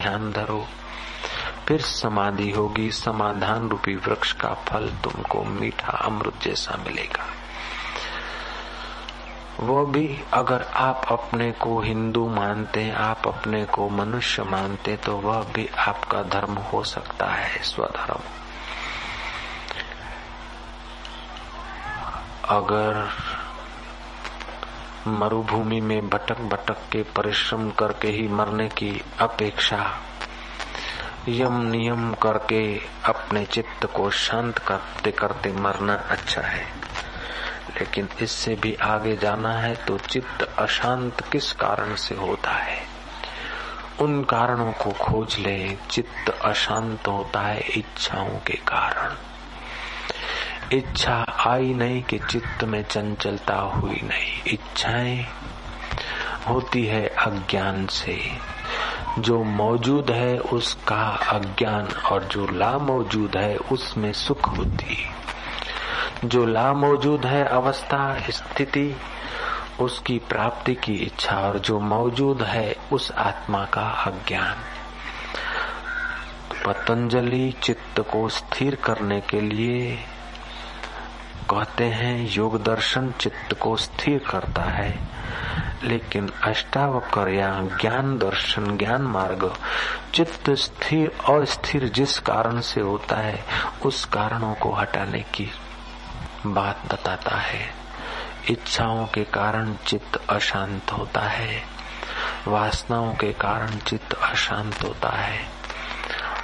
ध्यान धरो। फिर समाधि होगी, समाधान रूपी वृक्ष का फल तुमको मीठा अमृत जैसा मिलेगा। वो भी अगर आप अपने को हिंदू मानते हैं आप अपने को मनुष्य मानते तो वह भी आपका धर्म हो सकता है, स्वधर्म। अगर मरुभूमि में भटक भटक के परिश्रम करके ही मरने की अपेक्षा। यम नियम करके अपने चित्त को शांत करते करते मरना अच्छा है। लेकिन इससे भी आगे जाना है तो चित्त अशांत किस कारण से होता है? उन कारणों को खोज ले। चित्त अशांत होता है इच्छाओं के कारण। इच्छा आई नहीं कि चित्त में चंचलता हुई नहीं। इच्छाएँ होती है अज्ञान से। जो मौजूद है उसका अज्ञान और जो ला मौजूद है उसमें सुख बुद्धि जो ला मौजूद है अवस्था, स्थिति, उसकी प्राप्ति की इच्छा और जो मौजूद है उस आत्मा का अज्ञान। पतंजलि चित्त को स्थिर करने के लिए कहते हैं, योग दर्शन चित्त को स्थिर करता है। लेकिन अष्टावकर या ज्ञान दर्शन, ज्ञान मार्ग, चित्त स्थिर और स्थिर जिस कारण से होता है, उस कारणों को हटाने की बात बताता है। इच्छाओं के कारण चित्त अशांत होता है। वासनाओं के कारण चित्त अशांत होता है।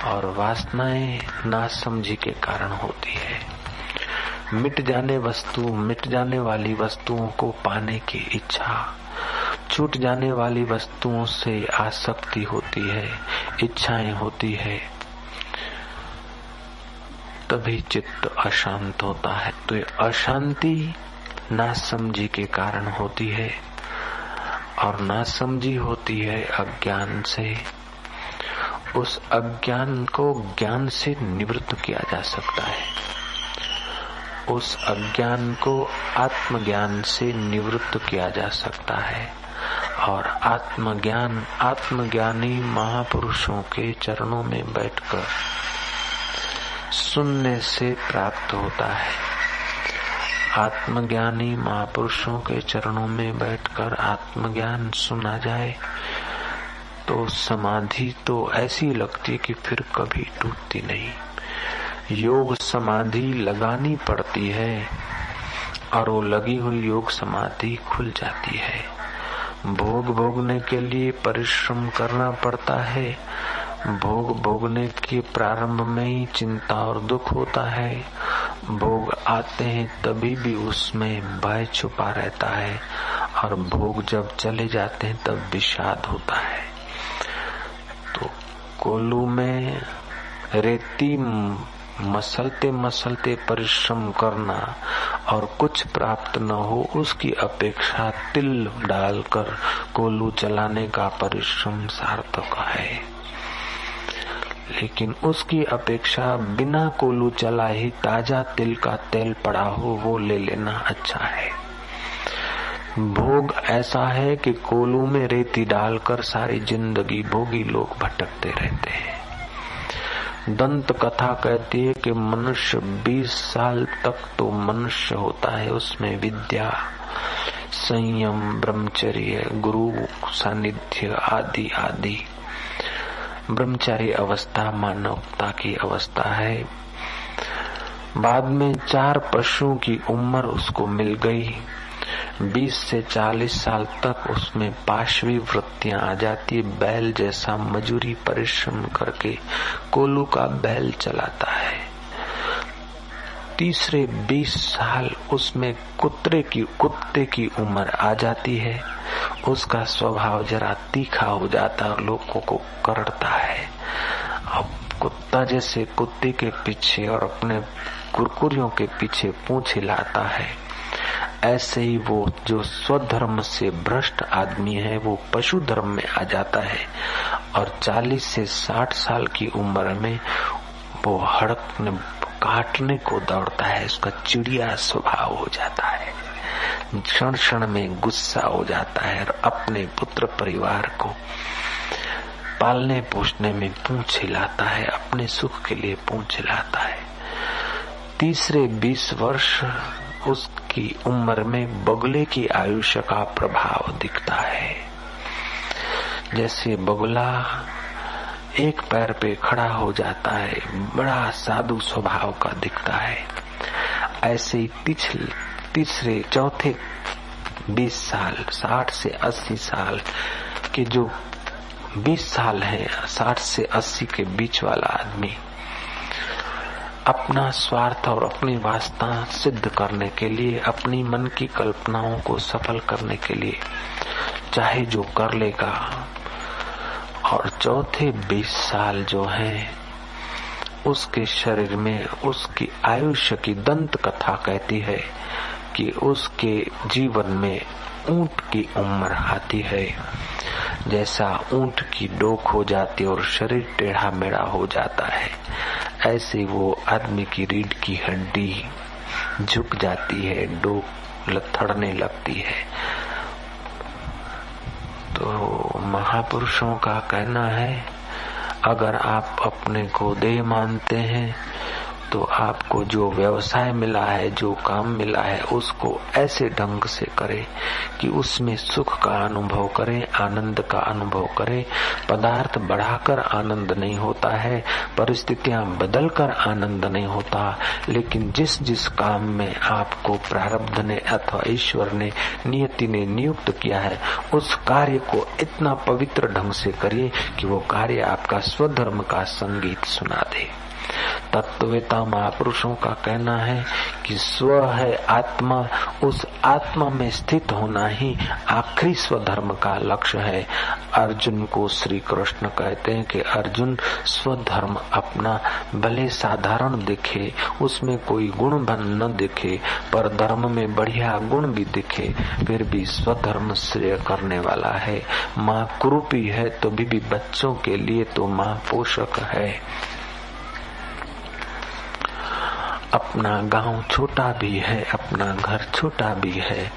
और वासनाएँ नासमझी के कारण होती है। मिट जाने वस्तु, मिट जाने वाली वस्तुओं को पाने की इच्छा। छूट जाने वाली वस्तुओं से आसक्ति होती है, इच्छाएँ होती है। तभी चित्त अशांत होता है। तो ये अशांति नासमझी के कारण होती है और नासमझी होती है अज्ञान से। उस अज्ञान को ज्ञान से निवृत्त किया जा सकता है। उस अज्ञान को आत्मज्ञान से निवृत्त किया जा सकता है और आत्मज्ञान आत्मज्ञानी महापुरुषों के चरणों में बैठकर सुनने से प्राप्त होता है। आत्मज्ञानी महापुरुषों के चरणों में बैठकर आत्मज्ञान सुना जाए तो समाधि तो ऐसी लगती कि फिर कभी टूटती नहीं। योग समाधि लगानी पड़ती है और वो लगी हुई योग समाधि खुल जाती है। भोग भोगने के लिए परिश्रम करना पड़ता है। भोग भोगने के प्रारंभ में ही चिंता और दुख होता है। भोग आते हैं तभी भी उसमें भय छुपा रहता है और भोग जब चले जाते हैं तब विषाद होता है। तो कोलू में रेती मसलते मसलते परिश्रम करना और कुछ प्राप्त न हो, उसकी अपेक्षा तिल डालकर कोलू चलाने का परिश्रम सार्थक है। लेकिन उसकी अपेक्षा बिना कोलू चला ही ताज़ा तिल का तेल पड़ा हो, वो ले लेना अच्छा है। भोग ऐसा है कि कोलू में रेती डालकर सारी ज़िंदगी भोगी लोग भटकते रहते हैं। दंत कथा कहती है कि मनुष्य 20 साल तक तो मनुष्य होता है, उसमें विद्या, संयम, ब्रह्मचर्य, गुरु, सानिध्य आदि आदि। ब्रह्मचारी अवस्था, मानवता की अवस्था है। बाद में चार पशुओं की उम्र उसको मिल गई। 20 से 40 साल तक उसमें पाशवी वृत्तियाँ आ जाती बैल जैसा मजूरी परिश्रम करके कोलू का बैल चलाता है। तीसरे 20 साल उसमें कुत्ते की कुत्ते की उम्र आ जाती है। उसका स्वभाव जरा तीखा हो जाता और लोगों को करता है। अब कुत्ता जैसे कुत्ते के पीछे और अपने कुरकुरियों के पीछे पूछ हिलाता है। ऐसे ही वो जो स्वधर्म से भ्रष्ट आदमी है, वो पशु धर्म में आ जाता है और 40 से 60 साल की उम्र में वो हड़कने काटने को दौड़ता है, उसका चिड़िया स्वभाव हो जाता है। क्षण क्षण में गुस्सा हो जाता है और अपने पुत्र परिवार को पालने पोषने में पूछ हिलाता है, अपने सुख के लिए पूछ हिलाता है। तीसरे बीस वर्ष उसकी उम्र में बगुले की आयुष्य का प्रभाव दिखता है। जैसे बगुला एक पैर पे खड़ा हो जाता है, बड़ा साधु स्वभाव का दिखता है। ऐसे ही तीसरे, चौथे बीस साल, साठ से अस्सी साल के जो बीस साल है, साठ से अस्सी के बीच वाला आदमी अपना स्वार्थ और अपनी वास्ता सिद्ध करने के लिए, अपनी मन की कल्पनाओं को सफल करने के लिए, चाहे जो कर लेगा। और चौथे बीस साल जो है, उसके शरीर में उसकी आयुष्य की दंत कथा कहती है कि उसके जीवन में ऊँट की उम्र आती है। जैसा ऊँट की डोक हो जाती और शरीर टेढ़ा मेढ़ा हो जाता है, ऐसे वो आदमी की रीढ़ की हड्डी झुक जाती है, डोक लथड़ने लगती है। तो महापुरुषों का कहना है, अगर आप अपने को देह मानते हैं तो आपको जो व्यवसाय मिला है, जो काम मिला है, उसको ऐसे ढंग से करें कि उसमें सुख का अनुभव करें, आनंद का अनुभव करें। पदार्थ बढ़ाकर आनंद नहीं होता है, परिस्थितियाँ बदलकर आनंद नहीं होता। लेकिन जिस जिस काम में आपको प्रारब्ध ने अथवा ईश्वर ने, नियति ने नियुक्त किया है, उस कार्य को इतना पवित्र ढंग से करिए कि वो कार्य आपका स्वधर्म का संगीत सुना दे। तत्ववेता महापुरुषों का कहना है कि स्व है आत्मा उस आत्मा में स्थित होना ही आखिरी स्वधर्म का लक्ष्य है। अर्जुन को श्री कृष्ण कहते हैं कि अर्जुन स्वधर्म अपना भले साधारण दिखे उसमें कोई गुण बन न दिखे पर धर्म में बढ़िया गुण भी दिखे फिर भी स्वधर्म श्रेय करने वाला है। माँ कुरूपी है तो भी, भी बच्चों के लिए तो माँ पोषक है। अपना गाँव छोटा भी है, अपना घर छोटा भी है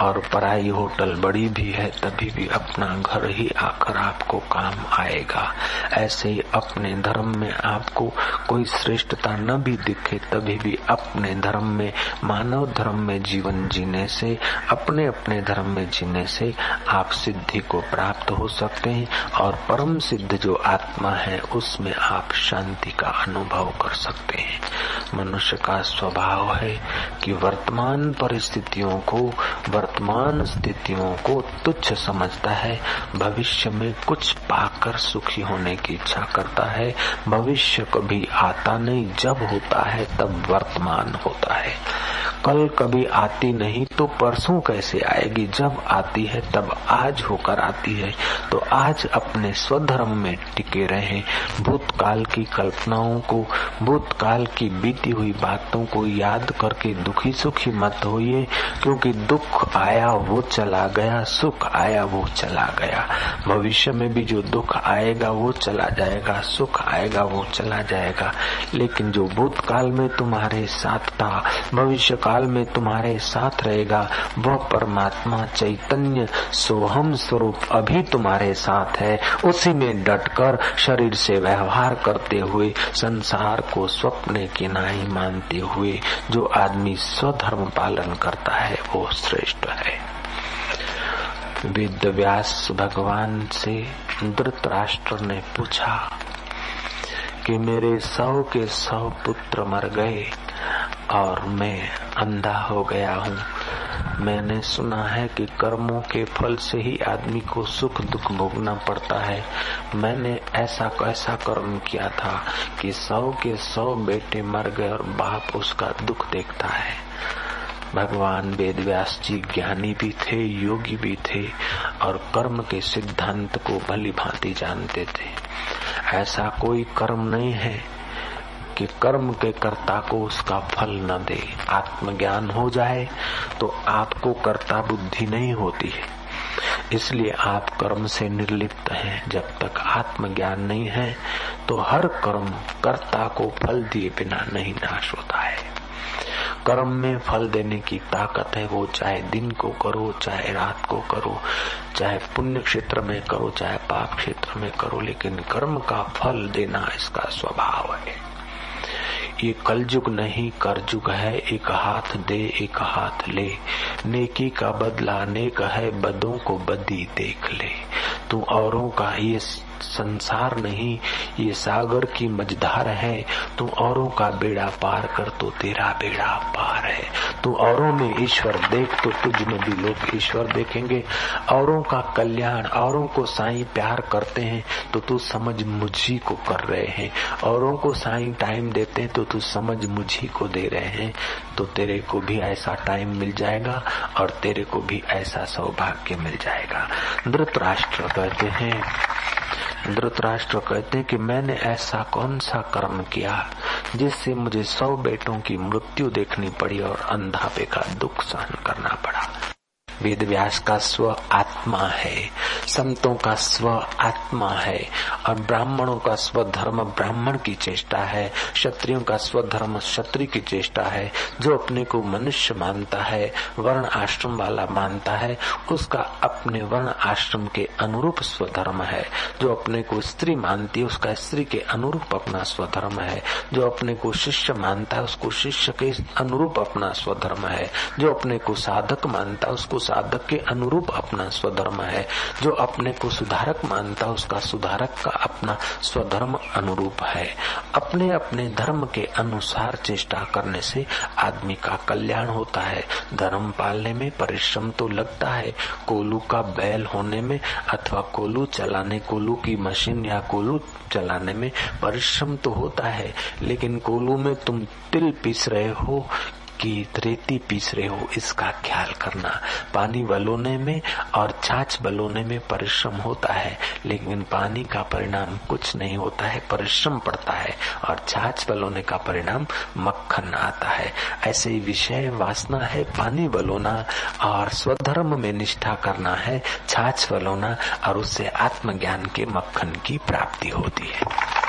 और पराई होटल बड़ी भी है, तभी भी अपना घर ही आकर आपको काम आएगा। ऐसे ही अपने धर्म में आपको कोई श्रेष्ठता न भी दिखे, तभी भी अपने धर्म में, मानव धर्म में जीवन जीने से अपने अपने धर्म में जीने से आप सिद्धि को प्राप्त हो सकते हैं और परम सिद्ध जो आत्मा है, उसमें आप शांति का अनुभव कर सकते हैं। मनुष्य का स्वभाव है कि वर्तमान परिस्थितियों को, वर्तमान स्थितियों को तुच्छ समझता है। भविष्य में कुछ पाकर सुखी होने की इच्छा करता है। भविष्य कभी आता नहीं। जब होता है, तब वर्तमान होता है। कल कभी आती नहीं तो परसों कैसे आएगी? जब आती है, तब आज होकर आती है। तो आज अपने स्वधर्म में टिके रहे। भूतकाल की कल्पनाओं को, भूतकाल की बीती हुई बातों को याद करके दुखी सुखी मत होइए, क्योंकि दुख आया वो चला गया, सुख आया वो चला गया। भविष्य में भी जो दुख आएगा वो चला जाएगा, सुख आएगा वो चला जाएगा। लेकिन जो भूतकाल में तुम्हारे साथ था भविष्य काल में तुम्हारे साथ रहेगा, वह परमात्मा चैतन्य सोहम स्वरूप अभी तुम्हारे साथ है। उसी में डटकर शरीर से व्यवहार करते हुए संसार को स्वप्न की नाई मानते हुए जो आदमी स्वधर्म पालन करता है, वो श्रेष्ठ है। वेद व्यास भगवान से धृतराष्ट्र ने पूछा कि मेरे सौ के सौ पुत्र मर गए और मैं अंधा हो गया हूँ। मैंने सुना है कि कर्मों के फल से ही आदमी को सुख दुख भोगना पड़ता है। मैंने ऐसा कैसा कर्म किया था कि सौ के सौ बेटे मर गए और बाप उसका दुख देखता है। भगवान वेद व्यास जी ज्ञानी भी थे, योगी भी थे और कर्म के सिद्धांत को भली भांति जानते थे। ऐसा कोई कर्म नहीं है कि कर्म के कर्ता को उसका फल न दे। आत्मज्ञान हो जाए तो आपको कर्ता बुद्धि नहीं होती है। इसलिए आप कर्म से निर्लिप्त हैं। जब तक आत्मज्ञान नहीं है तो हर कर्म कर्ता को फल दिए बिना नहीं नाश होता है। कर्म में फल देने की ताकत है, वो चाहे दिन को करो, चाहे रात को करो, चाहे पुण्य क्षेत्र में करो, चाहे पाप क्षेत्र में करो, लेकिन कर्म का फल देना इसका स्वभाव है। ये कलयुग नहीं, करजुग है, एक हाथ दे, एक हाथ ले। नेकी का बदला, नेक है, बदों को बदी देख ले। तू औरों का ये संसार नहीं, ये सागर की मझधार है। तू औरों का बेड़ा पार कर तो तेरा बेड़ा पार है। तू औरों में ईश्वर देख तो तुझ में भी लोग ईश्वर देखेंगे। औरों का कल्याण, औरों को साई प्यार करते हैं तो तू समझ मुझी को कर रहे हैं। औरों को साई टाइम देते हैं तो तू समझ मुझी को दे रहे हैं। तो तेरे को भी ऐसा टाइम मिल जाएगा, और तेरे को भी ऐसा सौभाग्य मिल जाएगा। धृतराष्ट्र कहते हैं धृतराष्ट्र कहते कि मैंने ऐसा कौन सा कर्म किया जिससे मुझे सौ बेटों की मृत्यु देखनी पड़ी और अंधापे का दुख सहन करना पड़ा। वेद व्यास का स्व आत्मा है, संतों का स्व आत्मा है, और ब्राह्मणों का स्व धर्म ब्राह्मण की चेष्टा है, क्षत्रियों का स्व धर्म क्षत्रिय की चेष्टा है, जो अपने को मनुष्य मानता है, वर्ण आश्रम वाला मानता है, उसका अपने वर्ण आश्रम के अनुरूप स्वधर्म है। जो अपने को स्त्री मानती है, उसका स्त्री के अनुरूप अपना स्वधर्म है। जो अपने को शिष्य मानता है, उसको शिष्य के अनुरूप अपना स्वधर्म है। जो अपने को साधक मानता है, उसको साधक के अनुरूप अपना स्वधर्म है। जो अपने को सुधारक मानता है, उसका सुधारक का अपना स्वधर्म अनुरूप है। अपने अपने धर्म के अनुसार चेष्टा करने से आदमी का कल्याण होता है। धर्म पालने में परिश्रम तो लगता है। कोलू का बैल होने में अथवा कोलू चलाने, कोलू की मशीन या कोलू चलाने में परिश्रम तो होता है। लेकिन कोलू में तुम तिल पीस रहे हो की रेती पीस रहे हो, इसका ख्याल करना। पानी बलोने में और छाछ बलोने में परिश्रम होता है, लेकिन पानी का परिणाम कुछ नहीं होता है, परिश्रम पड़ता है और छाछ बलोने का परिणाम मक्खन आता है। ऐसे ही विषय वासना है, पानी बलोना और स्वधर्म में निष्ठा करना है, छाछ बलोना और उससे आत्मज्ञान के मक्खन की प्राप्ति होती है।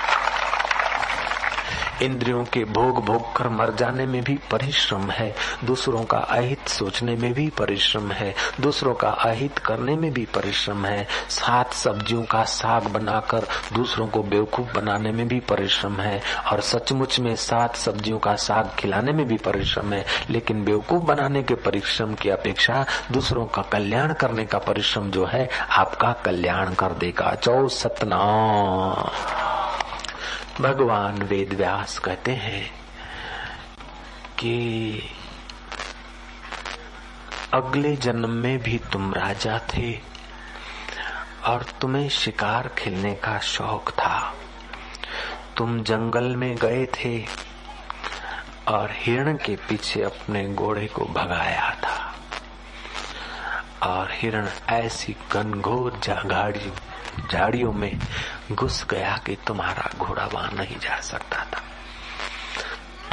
इंद्रियों के भोग भोग कर मर जाने में भी परिश्रम है। दूसरों का अहित सोचने में भी परिश्रम है। दूसरों का अहित करने में भी परिश्रम है। सात सब्जियों का साग बनाकर दूसरों को बेवकूफ़ बनाने में भी परिश्रम है और सचमुच में सात सब्जियों का साग खिलाने में भी परिश्रम है। लेकिन बेवकूफ़ बनाने के परिश्रम की अपेक्षा दूसरों का कल्याण करने का परिश्रम जो है, आपका कल्याण कर देगा। चौ सतना भगवान वेद व्यास कहते हैं कि अगले जन्म में भी तुम राजा थे और तुम्हें शिकार खेलने का शौक था। तुम जंगल में गए थे और हिरण के पीछे अपने घोड़े को भगाया था। और हिरण ऐसी घनघोर गाड़ी झाड़ियों में घुस गया कि तुम्हारा घोड़ा वहाँ नहीं जा सकता था।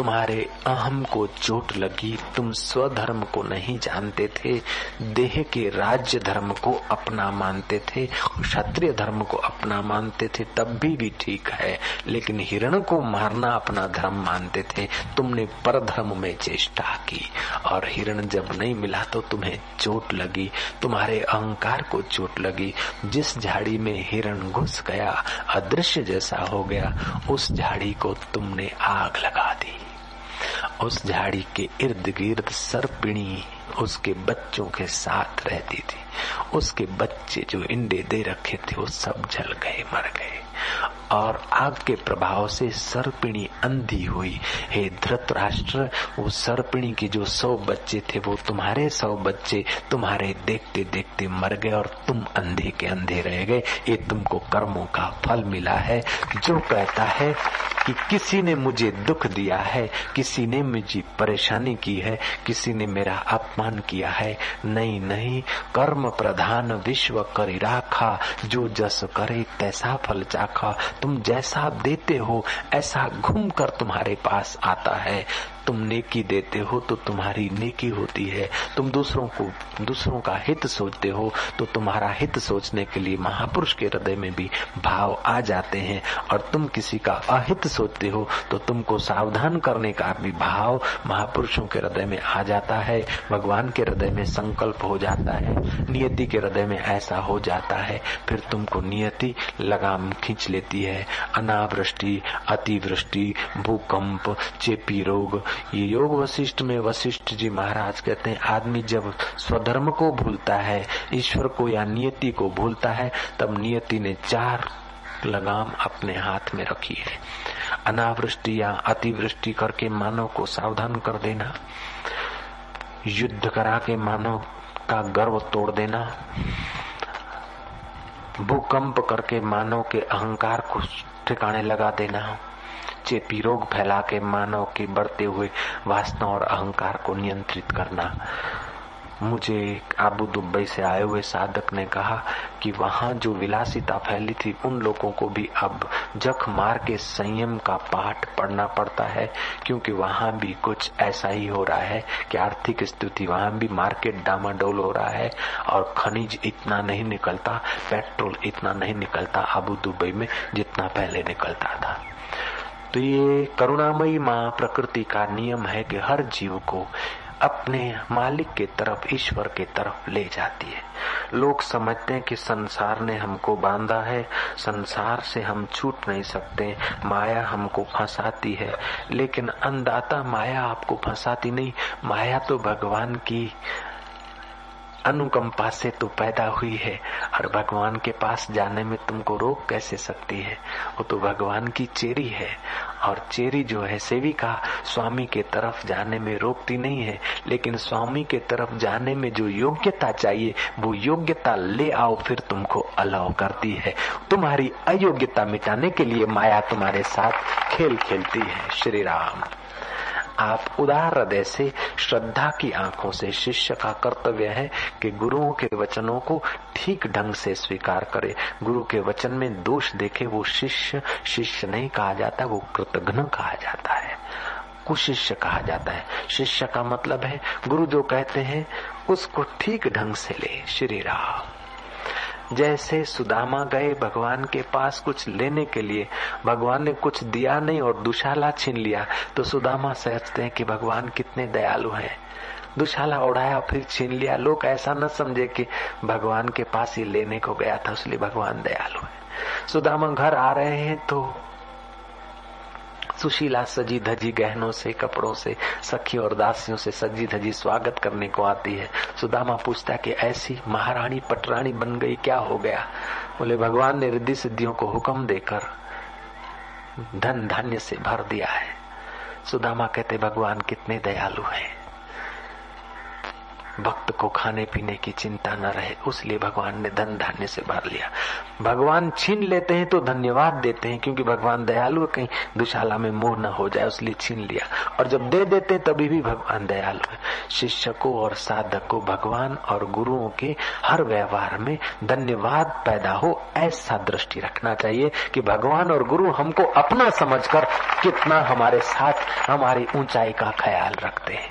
तुम्हारे अहम को चोट लगी, तुम स्वधर्म को नहीं जानते थे, देह के राज्य धर्म को अपना मानते थे, क्षत्रिय धर्म को अपना मानते थे, तब भी भी ठीक है। लेकिन हिरण को मारना अपना धर्म मानते थे, तुमने पर धर्म में चेष्टा की। और हिरण जब नहीं मिला तो तुम्हें चोट लगी, तुम्हारे अहंकार को चोट लगी। जिस झाड़ी में हिरण घुस गया, अदृश्य जैसा हो गया, उस झाड़ी को तुमने आग लगा दी। उस झाड़ी के इर्द गिर्द सर्पिणी उसके बच्चों के साथ रहती थी। उसके बच्चे जो इंडे दे रखे थे, वो सब जल गए, मर गए। और आग के प्रभाव से सर्पिणी अंधी हुई। हे धृतराष्ट्र, वो सर्पिणी के जो सौ बच्चे थे, वो तुम्हारे सौ बच्चे तुम्हारे देखते देखते मर गए और तुम अंधे के अंधे रह गए। ये तुमको कर्मों का फल मिला है। जो कहता है कि किसी ने मुझे दुख दिया है, किसी ने मुझे परेशानी की है, किसी ने मेरा अपमान किया है। नहीं नहीं, कर्म प्रधान विश्व करी राखा, जो जस करे तैसा फल चाखा। तुम जैसा देते हो ऐसा घूम कर तुम्हारे पास आता है। तुम नेकी देते हो तो तुम्हारी नेकी होती है। तुम दूसरों को, दूसरों का हित सोचते हो तो तुम्हारा हित सोचने के लिए महापुरुष के हृदय में भी भाव आ जाते हैं। और तुम किसी का अहित सोचते हो तो तुमको सावधान करने का भी भाव महापुरुषों के हृदय में आ जाता है। भगवान के हृदय में संकल्प हो जाता है। नियति के हृदय में ऐसा हो जाता है। फिर तुमको नियति लगाम खींच लेती है। अनावृष्टि, अतिवृष्टि, भूकंप, चेपी रोग ये योग वशिष्ठ में वशिष्ठ जी महाराज कहते हैं, आदमी जब स्वधर्म को भूलता है, ईश्वर को या नियति को भूलता है, तब नियति ने चार लगाम अपने हाथ में रखी है। अनावृष्टि या अतिवृष्टि करके मानव को सावधान कर देना, युद्ध करा के मानव का गर्व तोड़ देना, भूकंप करके मानव के अहंकार को ठिकाने लगा देना चेपी रोग फैला के मानव के बढ़ते हुए वासना और अहंकार को नियंत्रित करना। मुझे आबू दुबई से आए हुए साधक ने कहा कि वहाँ जो विलासिता फैली थी, उन लोगों को भी अब जख मार के संयम का पाठ पढ़ना पड़ता है, क्योंकि वहाँ भी कुछ ऐसा ही हो रहा है कि आर्थिक स्थिति वहाँ भी मार्केट डामाडोल हो रहा है और खनिज इतना नहीं निकलता, पेट्रोल इतना नहीं निकलता आबू दुबई में जितना पहले निकलता था। तो ये करुणामयी माँ प्रकृति का नियम है कि हर जीव को अपने मालिक के तरफ़, ईश्वर के तरफ़ ले जाती है। लोग समझते हैं कि संसार ने हमको बांधा है, संसार से हम छूट नहीं सकते, माया हमको फंसाती है। लेकिन अंदाता माया आपको फंसाती नहीं, माया तो भगवान की अनुकंपा से तो पैदा हुई है, और भगवान के पास जाने में तुमको रोक कैसे सकती है? वो तो भगवान की चेरी है, और चेरी जो है सेविका, स्वामी के तरफ़ जाने में रोकती नहीं है, लेकिन स्वामी के तरफ़ जाने में जो योग्यता चाहिए, वो योग्यता ले आओ, फिर तुमको अलाव करती है। तुम्हारी अयोग्यता मिटाने के लिए माया तुम्हारे साथ खेल खेलती है। श्री राम। आप उदार हृदय से श्रद्धा की आँखों से शिष्य का कर्तव्य है कि गुरुओं के वचनों को ठीक ढंग से स्वीकार करे। गुरु के वचन में दोष देखे, वो शिष्य शिष्य नहीं कहा जाता, वो कृतघ्न कहा जाता है। कुशिष्य कहा जाता है। शिष्य का मतलब है, गुरु जो कहते हैं, उसको ठीक ढंग से ले। श्री राम। जैसे सुदामा गए भगवान के पास कुछ लेने के लिए, भगवान ने कुछ दिया नहीं और दुशाला छीन लिया तो सुदामा सोचते हैं कि भगवान कितने दयालु हैं। दुशाला उड़ाया, फिर छीन लिया। लोग ऐसा न समझे कि भगवान के पास ही लेने को गया था इसलिए भगवान दयालु है। सुदामा घर आ रहे हैं तो सुशीला सजी धजी गहनों से, कपड़ों से सखी और दासियों से सजी धजी स्वागत करने को आती है। सुदामा पूछता कि ऐसी महारानी पटरानी बन गई, क्या हो गया? बोले, भगवान ने रिद्धि सिद्धियों को हुक्म देकर धन धान्य से भर दिया है। सुदामा कहते, भगवान कितने दयालु हैं। भक्त को खाने पीने की चिंता न रहे, उसलिए भगवान ने धन धान्य से भर लिया। भगवान छीन लेते हैं तो धन्यवाद देते हैं, क्योंकि भगवान दयालु कहीं दुशाला में मोह न हो जाए, उसलिए छीन लिया। और जब दे देते हैं, तभी भी भगवान दयालु है। शिष्य को और साधक को भगवान और गुरुओं के हर व्यवहार में धन्यवाद पैदा हो, ऐसा दृष्टि रखना चाहिए कि भगवान और गुरु हमको अपना समझकर कितना हमारे साथ, हमारी ऊंचाई का ख्याल रखते हैं।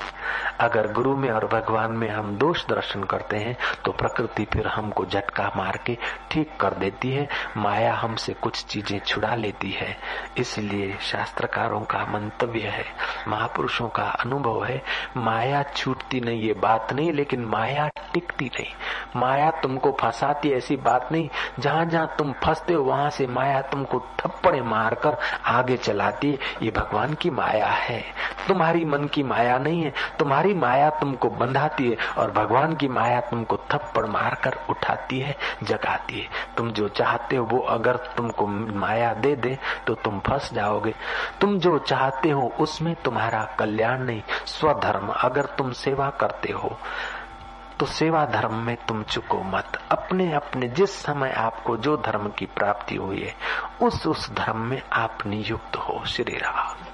अगर गुरु में और भगवान में हम दोष दर्शन करते हैं तो प्रकृति फिर हमको झटका मार के ठीक कर देती है, माया हमसे कुछ चीज़ें छुड़ा लेती है। इसलिए शास्त्रकारों का मंतव्य है, महापुरुषों का अनुभव है, माया छूटती नहीं ये बात नहीं, लेकिन माया टिकती नहीं। माया तुमको फंसाती ऐसी बात नहीं, जहाँ जहाँ तुम फंसते हो, वहाँ से माया तुमको थप्पड़े मारकर आगे चलाती ये भगवान की माया है। तुम्हारी मन की माया नहीं है, तुम्हारी माया तुमको बंधाती है और भगवान की माया तुमको थप्पड़ मारकर उठाती है, जगाती है। तुम जो चाहते हो, वो अगर तुमको माया दे दे तो तुम फंस जाओगे। तुम जो चाहते हो, उसमें तुम्हारा कल्याण नहीं, स्वधर्म। अगर तुम सेवा करते हो तो सेवा धर्म में तुम चुको मत। अपने अपने जिस समय आपको जो धर्म की प्राप्ति हुई है उस उस धर्म में आप नियुक्त हो, श्री राम।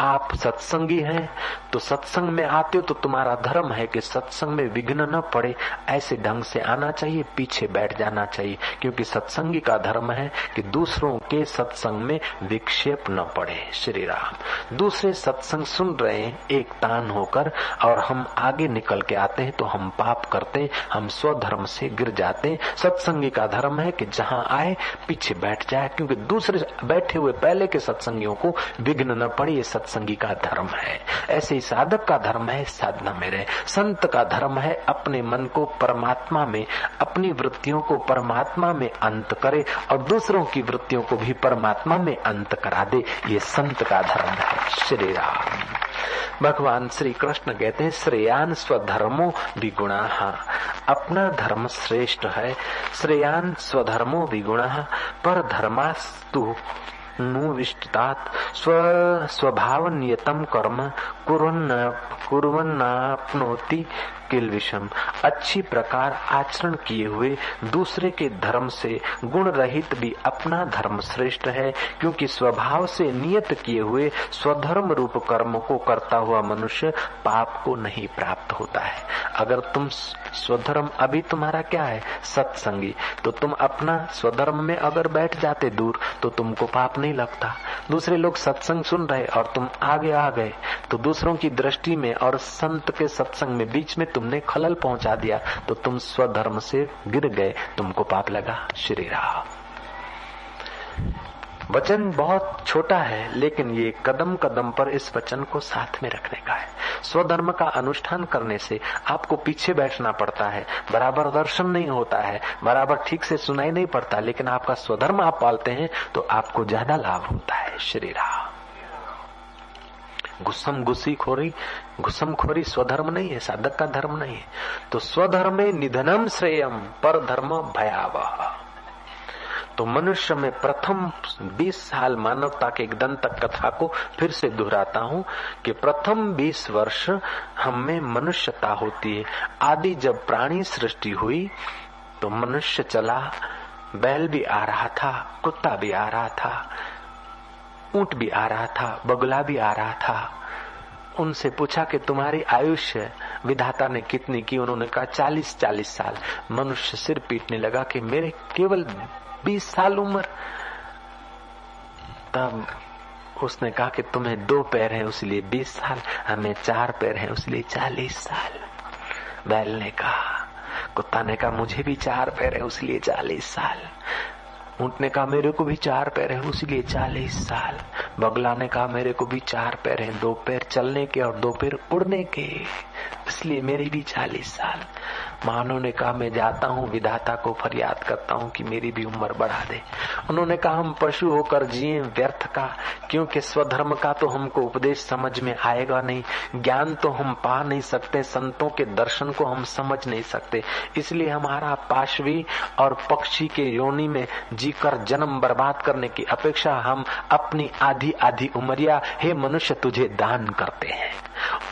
आप सत्संगी हैं तो सत्संग में आते हो तो तुम्हारा धर्म है कि सत्संग में विघ्न न पड़े। ऐसे ढंग से आना चाहिए, पीछे बैठ जाना चाहिए, क्योंकि सत्संगी का धर्म है कि दूसरों के सत्संग में विक्षेप न पड़े। श्री राम। दूसरे सत्संग सुन रहे हैं, एक तान होकर, और हम आगे निकल के आते हैं तो हम पाप करते हम स्वधर्म से गिर जाते सत्संगी का धर्म है कि जहाँ आए, पीछे बैठ जाए, क्योंकि दूसरे बैठे हुए पहले के सत्संगियों को विघ्न न पड़े, ये सत्संगी का धर्म है। ऐसे ही साधक का धर्म है, साधना में रहे। संत का धर्म है, अपने मन को परमात्मा में, अपनी वृत्तियों को परमात्मा में अंत करे और दूसरों की वृत्तियों को भी परमात्मा में अंत करा दे। ये संत का धर्म है। श्री राम भगवान श्री कृष्ण कहते हैं, श्रेयान स्वधर्मो विगुणा अपना धर्म श्रेष्ठ है। श्रेयान स्वधर्मो विगुणा पर धर्मास्तु नुविष्टात स्व स्वभाव नियतम कर्म कुरन्न किल विषम अच्छी प्रकार आचरण किए हुए दूसरे के धर्म से गुण रहित भी अपना धर्म श्रेष्ठ है, क्योंकि स्वभाव से नियत किए हुए स्वधर्म रूप कर्म को करता हुआ मनुष्य पाप को नहीं प्राप्त होता है। अगर तुम स्वधर्म, अभी तुम्हारा क्या है? सत्संगी। तो तुम अपना स्वधर्म में अगर बैठ जाते दूर तो तुमको पाप नहीं लगता। दूसरे लोग सत्संग सुन रहे और तुम आगे आ गए तो दूसरों की दृष्टि में और संत के सत्संग में बीच में तुमने खलल पहुँचा दिया तो तुम स्वधर्म से गिर गए, तुमको पाप लगा। श्री राम। वचन बहुत छोटा है, लेकिन ये कदम कदम पर इस वचन को साथ में रखने का है। स्वधर्म का अनुष्ठान करने से आपको पीछे बैठना पड़ता है, बराबर दर्शन नहीं होता है, बराबर ठीक से सुनाई नहीं पड़ता, लेकिन आपका स्वधर्म आप पालते हैं तो आपको ज़्यादा लाभ होता है। श्री राम। गुस्सम गुस्सी खोरी गुस्सम खोरी स्वधर्म नहीं है, साधक का धर्म नहीं है। तो स्वधर्म निधनम श्रेयम पर धर्म भयावह। तो मनुष्य में प्रथम 20 साल मानवता के एक दंत कथा को फिर से दोहराता हूँ कि प्रथम 20 वर्ष हम में मनुष्यता होती है। आदि जब प्राणी सृष्टि हुई तो मनुष्य चला, बैल भी आ रहा था, कुत्ता भी आ रहा था। ऊँट भी आ रहा था, बगुला भी आ रहा था। उनसे पूछा कि तुम्हारी आयुष्य विधाता ने कितनी की? उन्होंने कहा, चालीस चालीस साल। मनुष्य सिर पीटने लगा कि मेरे केवल बीस साल उम्र। तब उसने कहा कि तुम्हें दो पैर हैं, उसलिए बीस साल, हमें चार पैर हैं, उसलिए चालीस साल। बैल ने कहा, कुत्ता ने कहा, मुझे भी चार पैर है, उसलिए चालीस साल। ऊँट ने कहा मेरे को भी चार पैर है, उसलिए चालीस साल। बगला ने कहा मेरे को भी चार पैर है, दो पैर चलने के और दो पैर उड़ने के। इसलिए मेरे भी चालीस साल। मानो ने कहा, मैं जाता हूँ, विधाता को फरियाद करता हूँ कि मेरी भी उम्र बढ़ा दे। उन्होंने कहा, हम पशु होकर जिए व्यर्थ का, क्योंकि स्वधर्म का तो हमको उपदेश समझ में आएगा नहीं। ज्ञान तो हम पा नहीं सकते, संतों के दर्शन को हम समझ नहीं सकते। इसलिए हमारा पाशवी और पक्षी के योनि में जीकर जन्म बर्बाद करने की अपेक्षा हम अपनी आधी आधी उमरिया, हे मनुष्य, तुझे दान करते हैं।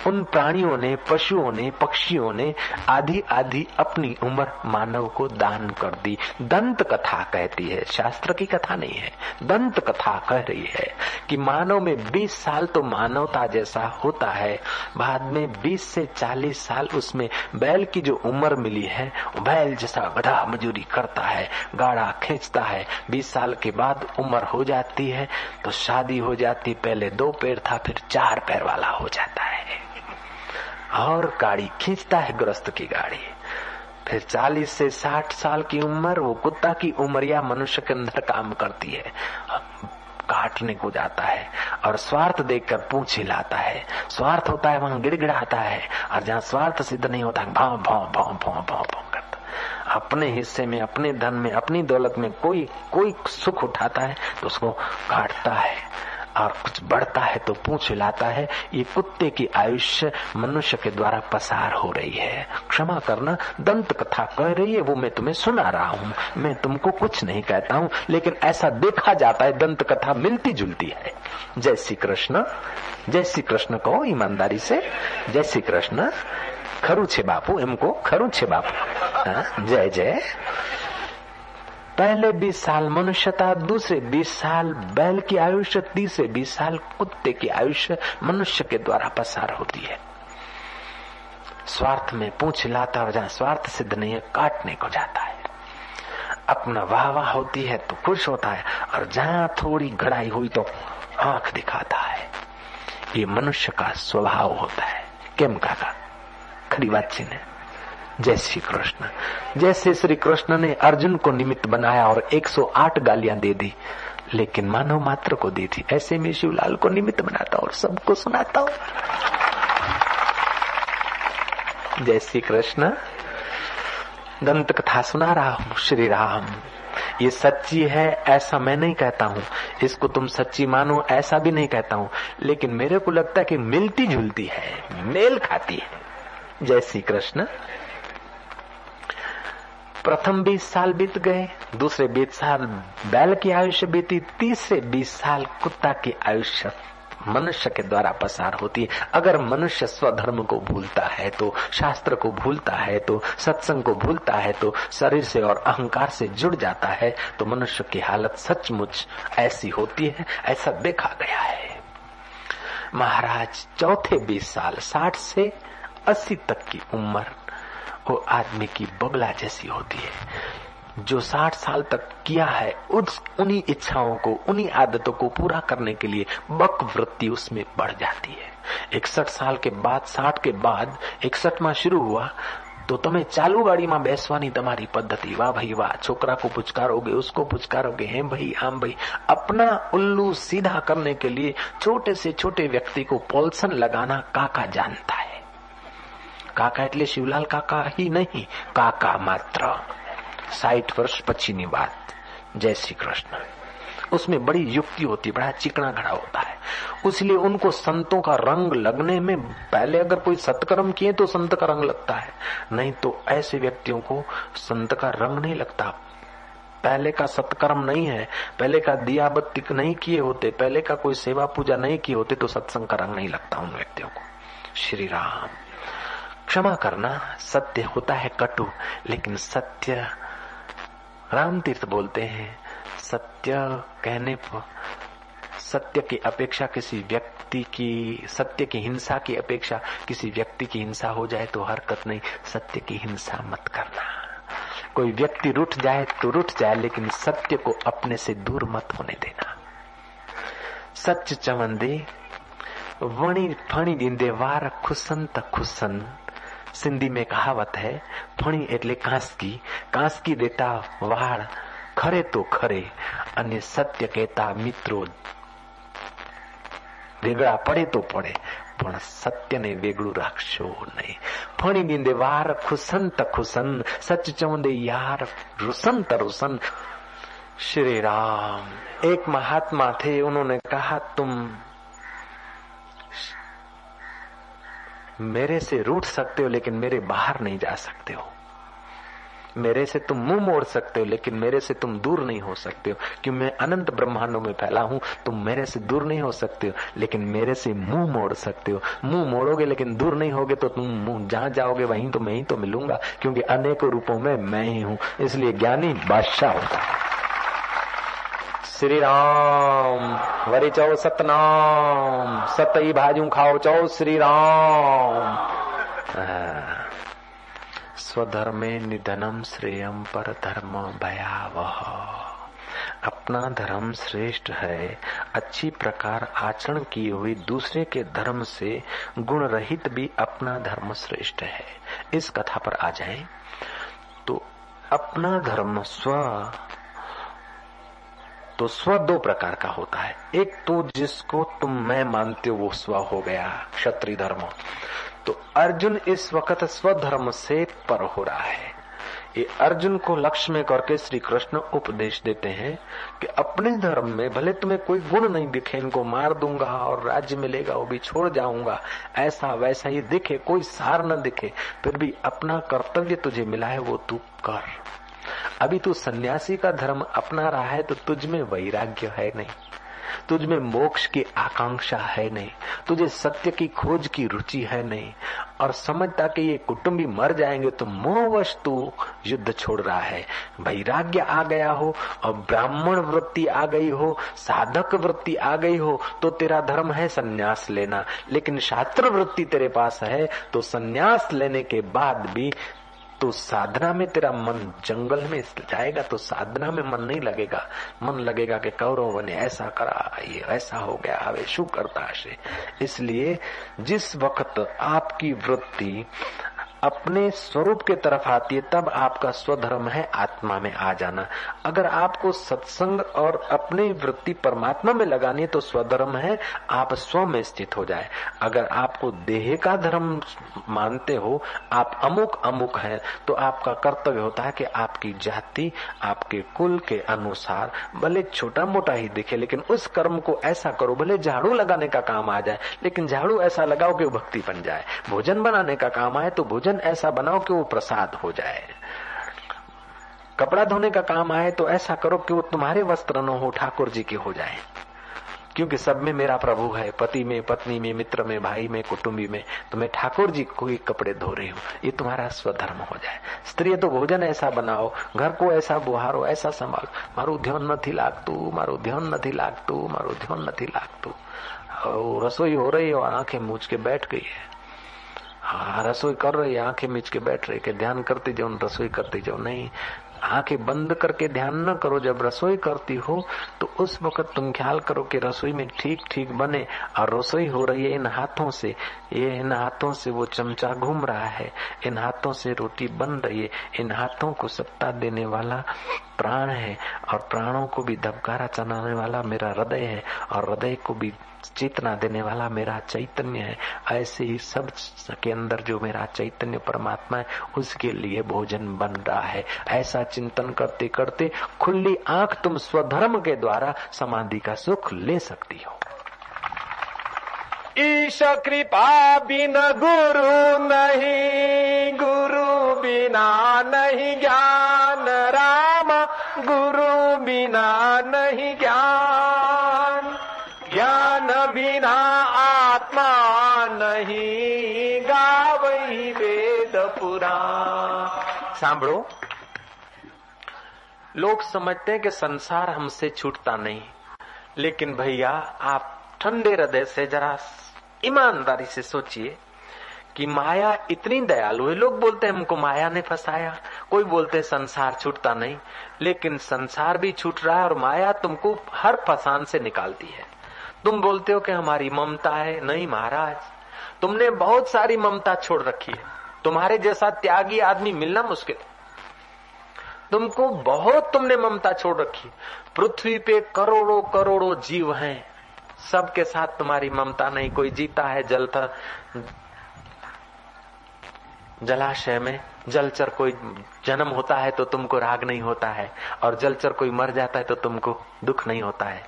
उन प्राणियों ने, पशुओं ने, पक्षियों ने आधी आधी अपनी उम्र मानव को दान कर दी। दंत कथा कहती है। शास्त्र की कथा नहीं है। दंत कथा कह रही है कि मानव में 20 साल तो मानवता जैसा होता है। बाद में 20 से 40 साल उसमें बैल की जो उम्र मिली है, बैल जैसा गधा मजूरी करता है गाड़ा खींचता है। 20 साल के बाद उम्र हो जाती है तो शादी हो जाती, पहले दो पैर था, फिर चार पैर वाला हो जाता है। और गाड़ी खींचता है ग्रस्त की गाड़ी। फिर 40 से 60 साल की उम्र, वो कुत्ता की उम्र या मनुष्य के अंदर काम करती है। काटने को जाता है और स्वार्थ देखकर पूछ हिलाता है। स्वार्थ होता है, वहाँ गिड़गिड़ाता है और जहाँ स्वार्थ सिद्ध नहीं होता भाव भाव भाव भाव भाव भाव करता अपने हिस्से में, अपने धन में, अपनी दौलत में कोई कोई सुख उठाता है तो उसको काटता है। और कुछ बढ़ता है तो पूछ हिलाता है ये कुत्ते की आयुष्य मनुष्य के द्वारा पसार हो रही है क्षमा करना दंत कथा कह रही है वो मैं तुम्हें सुना रहा हूँ मैं तुमको कुछ नहीं कहता हूँ लेकिन ऐसा देखा जाता है दंत कथा मिलती जुलती है जय श्री कृष्ण जय श्री कृष्ण कहो ईमानदारी से जय श्री कृष्ण खरु छे बापू એમ કો ખરું છે બાપુ જય જય पहले 20 साल मनुष्यता दूसरे 20 साल बैल की आयुष्य तीसरे 20 साल कुत्ते की आयुष्य मनुष्य के द्वारा पसार होती है। स्वार्थ में पूछ लाता और जहाँ स्वार्थ सिद्ध नहीं है, काटने को जाता है। अपना वाह वाह होती है तो खुश होता है, और जहाँ थोड़ी घड़ाई हुई तो आँख दिखाता है। ये मनुष्य का स्वभाव होता है। केम काका, खड़ी बातचीत है। जय श्री कृष्ण जैसे श्री कृष्ण ने अर्जुन को निमित्त बनाया और 108 गालियाँ दे दी, लेकिन मानव मात्र को दी थी। ऐसे में शिवलाल को निमित्त बनाता और सबको सुनाता हूँ। जय श्री कृष्ण दंत कथा सुना रहा हूँ श्री राम ये सच्ची है, ऐसा मैं नहीं कहता हूँ। इसको तुम सच्ची मानो, ऐसा भी नहीं कहता हूँ। लेकिन मेरे को लगता है कि मिलती जुलती है, मेल खाती है। जय श्री कृष्ण प्रथम बीस साल बीत गए, दूसरे बीस साल बैल की आयुष्य बीती, तीसरे बीस साल कुत्ता की आयुष्य मनुष्य के द्वारा पसार होती है। अगर मनुष्य स्वधर्म को भूलता है तो शास्त्र को भूलता है तो सत्संग को भूलता है तो शरीर से और अहंकार से जुड़ जाता है तो मनुष्य की हालत सचमुच ऐसी होती है, ऐसा देखा गया है। महाराज, चौथे बीस साल, साठ से अस्सी तक की उम्र वो आदमी की बगला जैसी होती है जो साठ साल तक किया है उस उन्हीं इच्छाओं को उन्हीं आदतों को पूरा करने के लिए बक वृत्ति उसमें बढ़ जाती है इकसठ साल के बाद साठ के बाद इकसठ में शुरू हुआ तो તમે ચાલુ ગાડીમાં બેસવાની તમારી પદ્ધતિ વાહ ભાઈ વાહ છોકરા को पुचकारोगे उसको पुचकारोगे हैं भाई आम भाई अपना उल्लू सीधा करने के लिए छोटे से छोटे व्यक्ति को पोल्सन लगाना काका जानता है કાકા એટલે શિવલાલ કાકા ही नहीं काका मात्र साठ वर्ष पछीनी बात जय श्री कृष्ण उसमें बड़ी युक्ति होती बड़ा चिकना घड़ा होता है इसलिए उनको संतों का रंग लगने में पहले अगर कोई सत्कर्म किए तो संत का रंग लगता है नहीं तो ऐसे व्यक्तियों को संत का रंग नहीं लगता पहले का सत्कर्म नहीं है पहले का दिया बत्ती नहीं किए होते पहले का कोई सेवा पूजा नहीं किए होते तो सत्संग का रंग नहीं लगता उन व्यक्तियों को श्री राम क्षमा करना सत्य होता है कटु, लेकिन सत्य राम तीर्थ बोलते हैं, सत्य कहने पर, सत्य की अपेक्षा किसी व्यक्ति की, सत्य की हिंसा की अपेक्षा किसी व्यक्ति की हिंसा हो जाए तो हरकत नहीं, सत्य की हिंसा मत करना। कोई व्यक्ति रुठ जाए तो रुठ जाए, लेकिन सत्य को अपने से दूर मत होने देना। सच चवंदे, वणी फणी दींदे वार खुसन त खुसन। સિંધી में कहावत है ફણી એટલે કાંસકી કાંસકી દેતા વાળ ખરે તો ખરે અને સત્ય કહેતા મિત્રો વેગળા પડે તો પડે પણ સત્યને વેગળું રાખશો નહીં ફણી દીંદે વાર ખુસન त खुसन सच चवंदे यार रुसन त रुसन श्री राम एक महात्मा थे उन्होंने कहा तुम मेरे से रूठ सकते हो, लेकिन मेरे बाहर नहीं जा सकते हो। मेरे से तुम मुँह मोड़ सकते हो, लेकिन मेरे से तुम दूर नहीं हो सकते हो। क्यों मैं अनंत ब्रह्मांडों में फैला हूँ, तुम मेरे से दूर नहीं हो सकते हो, लेकिन मेरे से मुँह मोड़ सकते हो। मुँह मोड़ोगे, लेकिन दूर नहीं होगे तो तुम मुँह जहाँ जाओगे, वहीं तो मैं ही तो मिलूँगा, क्योंकि अनेकों रूपों में मैं ही हूँ। इसलिए ज्ञानी बादशाह होता है। श्री राम वरी चओ सतनाम। सत ई भाॼियूं खाओ, चओ श्री राम स्वधर्मे निधनम श्रेयम पर धर्म भयावह। अपना धर्म श्रेष्ठ है। अच्छी प्रकार आचरण की हुई दूसरे के धर्म से गुण रहित भी अपना धर्म श्रेष्ठ है। इस कथा पर आ जाए। तो अपना धर्म स्व तो स्व दो प्रकार का होता है। एक तो जिसको तुम मैं मानते हो, वो स्व हो गया, क्षत्रिय धर्म। तो अर्जुन इस वक्त स्वधर्म से पर हो रहा है। ये अर्जुन को लक्ष्य में करके श्री कृष्ण उपदेश देते हैं कि अपने धर्म में भले तुम्हें कोई गुण नहीं दिखे, इनको मार दूँगा और राज्य मिलेगा वो भी छोड़ जाऊँगा। ऐसा वैसा ही दिखे, कोई सार न दिखे, फिर भी अपना कर्तव्य तुझे मिला है, वो तू कर। अभी तू सन्यासी का धर्म अपना रहा है तो तुझ में वैराग्य है नहीं। तुझ में मोक्ष की आकांक्षा है नहीं। तुझे सत्य की खोज की रुचि है नहीं। और समझता कि ये कुटुंबी मर जाएँगे तो मोहवश तू युद्ध छोड़ रहा है। वैराग्य आ गया हो और ब्राह्मण वृत्ति आ गई हो, साधक वृत्ति आ गई हो तो तेरा धर्म है संन्यास लेना। लेकिन शास्त्र वृत्ति तेरे पास है तो संन्यास लेने के बाद भी तो साधना में तेरा मन जंगल में जाएगा तो साधना में मन नहीं लगेगा। मन लगेगा कि कौरव ने ऐसा करा, ये ऐसा हो गया हवे शू करता इसलिए जिस वक्त आपकी वृत्ति अपने स्वरूप के तरफ़ आती है, तब आपका स्वधर्म है, आत्मा में आ जाना। अगर आपको सत्संग और अपनी वृत्ति परमात्मा में लगानी है तो स्वधर्म है, आप स्व में स्थित हो जाए। अगर आपको देह का धर्म मानते हो, आप अमुक अमुक है तो आपका कर्तव्य होता है कि आपकी जाति, आपके कुल के अनुसार, भले छोटा मोटा ही दिखे, लेकिन उस कर्म को ऐसा करो, भले झाड़ू लगाने का काम आ जाए, लेकिन झाड़ू ऐसा लगाओ कि भक्ति बन जाए। भोजन बनाने का काम आए तो भोजन भोजन ऐसा बनाओ कि वो प्रसाद हो जाए कपड़ा धोने का काम आए तो ऐसा करो कि वो तुम्हारे वस्त्र न हो ठाकुर जी के हो जाए क्योंकि सब में मेरा प्रभु है पति में पत्नी में मित्र में भाई में कुटुंबी में तो मैं ठाकुर जी को ही कपड़े धो रही हूँ ये तुम्हारा स्वधर्म हो जाए स्त्री तो भोजन ऐसा बनाओ घर को ऐसा बुहारो ऐसा संभालो मारू ध्यान નથી લાગતું મારું ધ્યાન નથી લાગતું મારું ધ્યાન નથી લાગતું રસોઈ हो रही हो आंखें मूझ के बैठ गई है हाँ रसोई कर रही आँखें मिच के बैठ रही के ध्यान करती जाओ रसोई करती जाओ। नहीं, आँखें बंद करके ध्यान न करो। जब रसोई करती हो तो उस वक्त तुम ख्याल करो कि रसोई में ठीक ठीक बने और रसोई हो रही है इन हाथों से। ये इन हाथों से वो चमचा घूम रहा है। इन हाथों से रोटी बन रही है। इन हाथों को सत्ता देने वाला प्राण है और प्राणों को भी धबकारा चलाने वाला मेरा हृदय है और हृदय को भी चेतना देने वाला मेरा चैतन्य है। ऐसे ही सब के अंदर जो मेरा चैतन्य परमात्मा है, उसके लिए भोजन बन रहा है। ऐसा चिंतन करते करते खुली आँख तुम स्वधर्म के द्वारा समाधि का सुख ले सकती हो। ईश कृपा बिन गुरु नहीं, गुरु बिना नहीं ज्ञान राम, गुरु बिना नहीं ज्ञान आत्मा नहीं गावई वेद पुराण। सांभो लोग समझते हैं कि संसार हमसे छूटता नहीं, लेकिन भैया आप ठंडे हृदय से जरा ईमानदारी से सोचिए कि माया इतनी दयालु है। लोग बोलते हैं, हमको माया ने फंसाया, कोई बोलते हैं, संसार छूटता नहीं, लेकिन संसार भी छूट रहा है और माया तुमको हर फसान से निकालती है। तुम बोलते हो कि हमारी ममता है? नहीं महाराज। तुमने बहुत सारी ममता छोड़ रखी है। तुम्हारे जैसा त्यागी आदमी मिलना मुश्किल तुमको बहुत तुमने ममता छोड़ रखी पृथ्वी पे करोड़ों करोड़ों जीव हैं। सबके साथ तुम्हारी ममता नहीं। कोई जीता है जलता जलाशय में जलचर कोई जन्म होता है तो तुमको राग नहीं होता है। और जलचर कोई मर जाता है तो तुमको दुख नहीं होता है।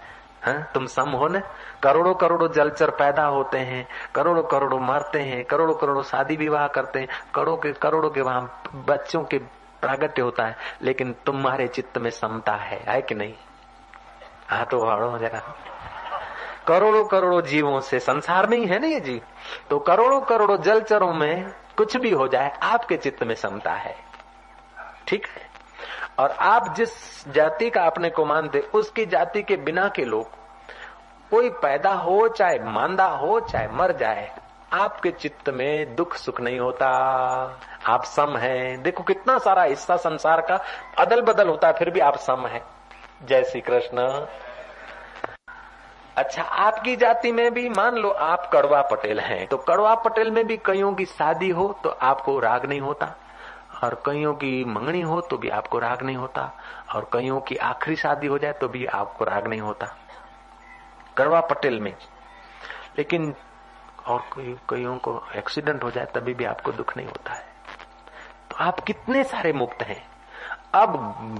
हा? तुम सम हो न? करोड़ों करोड़ों जलचर पैदा होते हैं, करोड़ों करोड़ों मरते हैं, करोड़ों करोड़ों शादी विवाह करते हैं, करोड़ों के करोड़ों के वहाँ बच्चों के प्रागट्य होता है, लेकिन तुम्हारे चित्त में समता है है कि नहीं? हाँ तो हाड़ो जरा करोड़ों करोड़ों जीवों से संसार में ही है ना ये जीव? तो करोड़ों करोड़ों जलचरों में कुछ भी हो जाए, आपके चित्त में समता है। ठीक है? और आप जिस जाति का अपने को मानते, उसकी जाति के बिना के लोग, कोई पैदा हो चाहे मांदा हो चाहे मर जाए, आपके चित्त में दुख सुख नहीं होता। आप सम हैं। देखो कितना सारा हिस्सा संसार का अदल बदल होता है, फिर भी आप सम हैं। जय श्री कृष्ण। अच्छा आपकी जाति में भी मान लो आप कड़वा पटेल हैं तो कड़वा पटेल में भी कईयों की शादी हो तो आपको राग नहीं होता? और कईयों की मंगनी हो तो भी आपको राग नहीं होता, और कईयों की आखिरी शादी हो जाए तो भी आपको राग नहीं होता। कड़वा पटेल में। लेकिन और कईयों को एक्सीडेंट हो जाए तभी भी आपको दुख नहीं होता है। तो आप कितने सारे मुक्त हैं। अब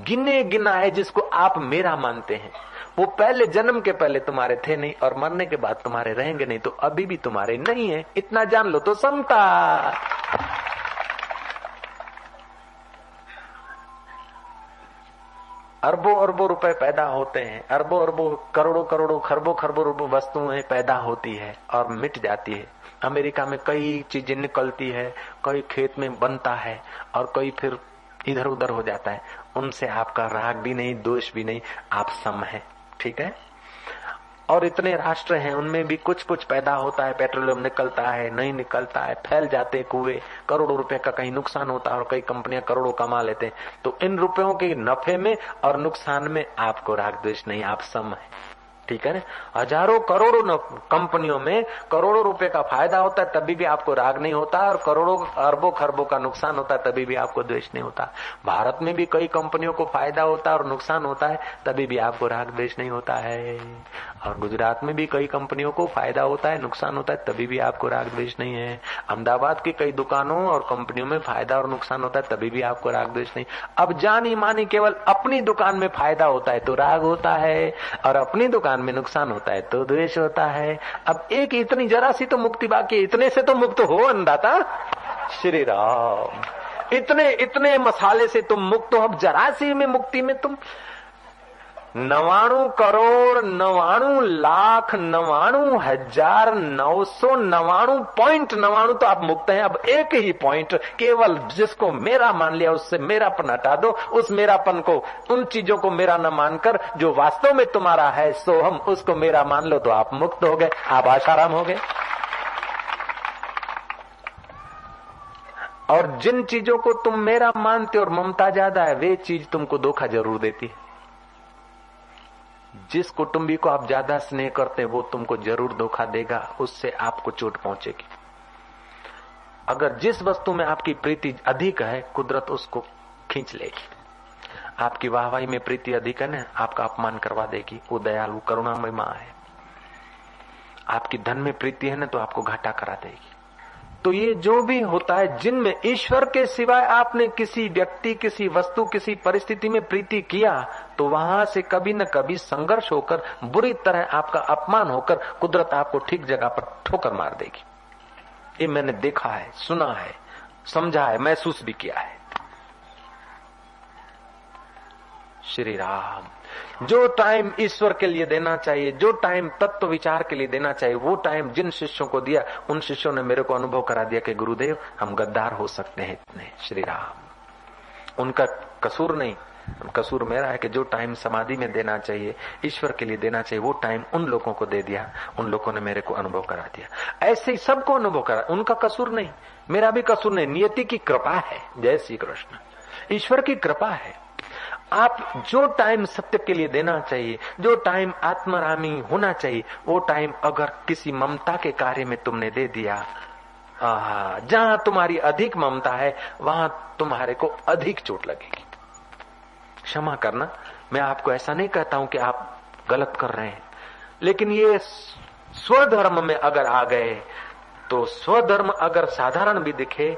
गिने गिना है जिसको आप मेरा मानते हैं, वो पहले जन्म के पहले तुम्हारे थे नहीं, और मरने के बाद तुम्हारे रहेंगे नहीं तो अभी भी तुम्हारे नहीं है। इतना जान लो तो समता अरबों अरबों रुपए पैदा होते हैं। अरबों अरबों करोड़ों करोड़ों खरबों खरबों रुपए वस्तुएँ पैदा होती है और मिट जाती है। अमेरिका में कई चीज़ें निकलती है, कई खेत में बनता है और कई फिर इधर उधर हो जाता है। उनसे आपका राग भी नहीं दोष भी नहीं, आप सम है। ठीक है? और इतने राष्ट्र हैं, उनमें भी कुछ कुछ पैदा होता है, पेट्रोलियम निकलता है, नहीं निकलता है, फैल जाते कुएँ, करोड़ों रुपए का कहीं नुकसान होता है और कई कंपनियाँ करोड़ों कमा लेते हैं। तो इन रुपयों के नफे में और नुकसान में आपको राग द्वेष नहीं, आप सम है। ठीक है ना? हज़ारों करोड़ों कंपनियों में करोड़ों रुपए का फ़ायदा होता है, तभी भी आपको राग नहीं होता और करोड़ों अरबों खरबों का नुकसान होता है, तभी भी आपको द्वेष नहीं होता। भारत में भी कई कंपनियों को फ़ायदा होता है और नुकसान होता है, तभी भी आपको राग द्वेष नहीं होता है। और गुजरात में भी कई कंपनियों को फ़ायदा होता है, नुकसान होता है, तभी भी आपको राग द्वेष नहीं है। अहमदाबाद की कई दुकानों और कंपनियों में फ़ायदा और नुकसान होता है, तभी भी आपको राग द्वेष नहीं। अब जानी मानी केवल अपनी दुकान में फ़ायदा होता है तो राग होता है, और अपनी दुकान में नुकसान होता है तो द्वेष होता है। अब एक इतनी जरा सी तो मुक्ति बाकी इतने से तो मुक्त हो अन्नदाता। श्री राम। इतने इतने मसाले से तुम मुक्त हो, अब जरा सी में मुक्ति में तुम नवाणु करोड़, नवाणु लाख, नवाणु हज़ार, नौ सौ नवाणु पॉइंट नवाणु तो आप मुक्त हैं। अब एक ही पॉइंट केवल जिसको मेरा मान लिया, उससे मेरापन हटा दो। उस मेरापन को, उन चीज़ों को मेरा न मानकर, जो वास्तव में तुम्हारा है, सो हम उसको मेरा मान लो तो आप मुक्त हो गए। आप आशाराम हो गए। और जिन चीज़ों को तुम मेरा मानते और ममता ज़्यादा है, वे चीज़ तुमको धोखा ज़रूर देती है। जिस कुटुंबी को आप ज़्यादा स्नेह करते हैं, वो तुमको ज़रूर धोखा देगा, उससे आपको चोट पहुंचेगी। अगर जिस वस्तु में आपकी प्रीति अधिक है, कुदरत उसको खींच लेगी। आपकी वाहवाही में प्रीति अधिक है ना, आपका अपमान करवा देगी। वो दयालु, करुणामय माँ है। आपकी धन में प्रीति है ना तो आपको घाटा करा देगी। तो ये जो भी होता है, जिनमें ईश्वर के सिवाय आपने किसी व्यक्ति, किसी वस्तु, किसी परिस्थिति में प्रीति किया तो वहाँ से कभी न कभी संघर्ष होकर, बुरी तरह आपका अपमान होकर, कुदरत आपको ठीक जगह पर ठोकर मार देगी। ये मैंने देखा है, सुना है, समझा है, महसूस भी किया है। श्री राम। जो टाइम ईश्वर के लिए देना चाहिए, जो टाइम तत्व विचार के लिए देना चाहिए, वो टाइम जिन शिष्यों को दिया, उन शिष्यों ने मेरे को अनुभव करा दिया कि गुरुदेव, हम गद्दार हो सकते हैं इतने, श्री राम। उनका कसूर नहीं, कसूर मेरा है कि जो टाइम समाधि में देना चाहिए, ईश्वर के लिए देना चाहिए, वो टाइम उन लोगों को दे दिया, उन लोगों ने मेरे को अनुभव करा दिया। ऐसे ही सबको अनुभव करा, उनका कसूर नहीं, मेरा भी कसूर नहीं, नियति की कृपा है, जय श्री कृष्ण। ईश्वर की कृपा है। आप जो टाइम सत्य के लिए देना चाहिए, जो टाइम आत्मरामी होना चाहिए, वो टाइम अगर किसी ममता के कार्य में तुमने दे दिया जहाँ तुम्हारी अधिक ममता है, वहाँ तुम्हारे को अधिक चोट लगेगी। क्षमा करना, मैं आपको ऐसा नहीं कहता हूँ कि आप गलत कर रहे हैं, लेकिन ये स्वधर्म में अगर आ गए तो स्वधर्म अगर साधारण भी दिखे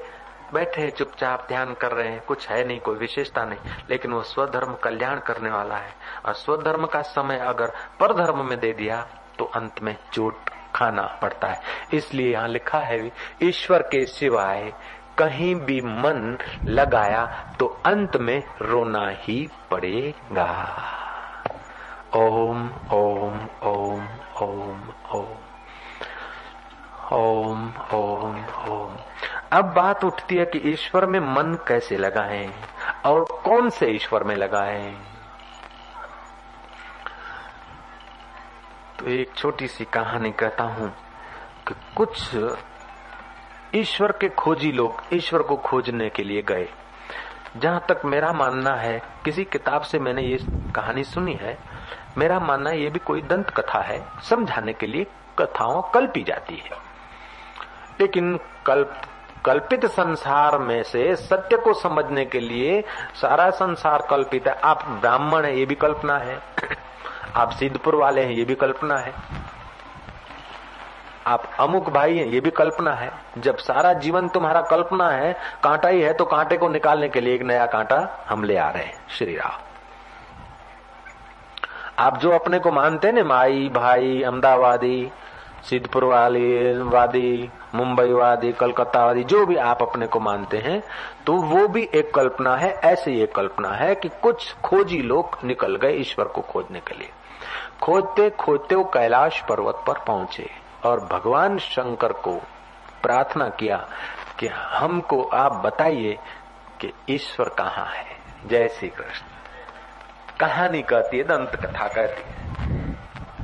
बैठे चुपचाप ध्यान कर रहे हैं। कुछ है नहीं, कोई विशेषता नहीं, लेकिन वो स्वधर्म कल्याण करने वाला है। और स्वधर्म का समय अगर पर धर्म में दे दिया तो अंत में चोट खाना पड़ता है। इसलिए यहाँ लिखा है, ईश्वर के सिवाय कहीं भी मन लगाया तो अंत में रोना ही पड़ेगा। ओम ओम ओम ओम ओम। ओम ओम ओम। अब बात उठती है कि ईश्वर में मन कैसे लगाएँ और कौन से ईश्वर में लगाएँ तो एक छोटी सी कहानी कहता हूँ कि कुछ ईश्वर के खोजी लोग ईश्वर को खोजने के लिए गए। जहाँ तक मेरा मानना है, किसी किताब से मैंने ये कहानी सुनी है, मेरा मानना ये भी कोई दंत कथा है, समझाने के लिए कथाओं कल्पी जाती है। लेकिन कल्प, कल्पित संसार में से सत्य को समझने के लिए सारा संसार कल्पित है। आप ब्राह्मण है, ये भी कल्पना है। आप सिद्धपुर वाले हैं, ये भी कल्पना है। आप अमुक भाई हैं, ये भी कल्पना है। जब सारा जीवन तुम्हारा कल्पना है, कांटा ही है तो कांटे को निकालने के लिए एक नया कांटा हम ले आ रहे हैं, श्री राम। आप जो अपने को मानते हैं ना, माई, भाई, अहमदाबादी, सिद्धपुर वाली, वादी मुंबई वादी कलकत्ता वादी जो भी आप अपने को मानते हैं तो वो भी एक कल्पना है, ऐसे एक कल्पना है कि कुछ खोजी लोग निकल गए ईश्वर को खोजने के लिए। खोजते खोजते वो कैलाश पर्वत पर पहुँचे और भगवान शंकर को प्रार्थना किया कि हमको आप बताइए कि ईश्वर कहाँ है। जय श्री कृष्ण कहानी कहती है, दंत कथा कहती है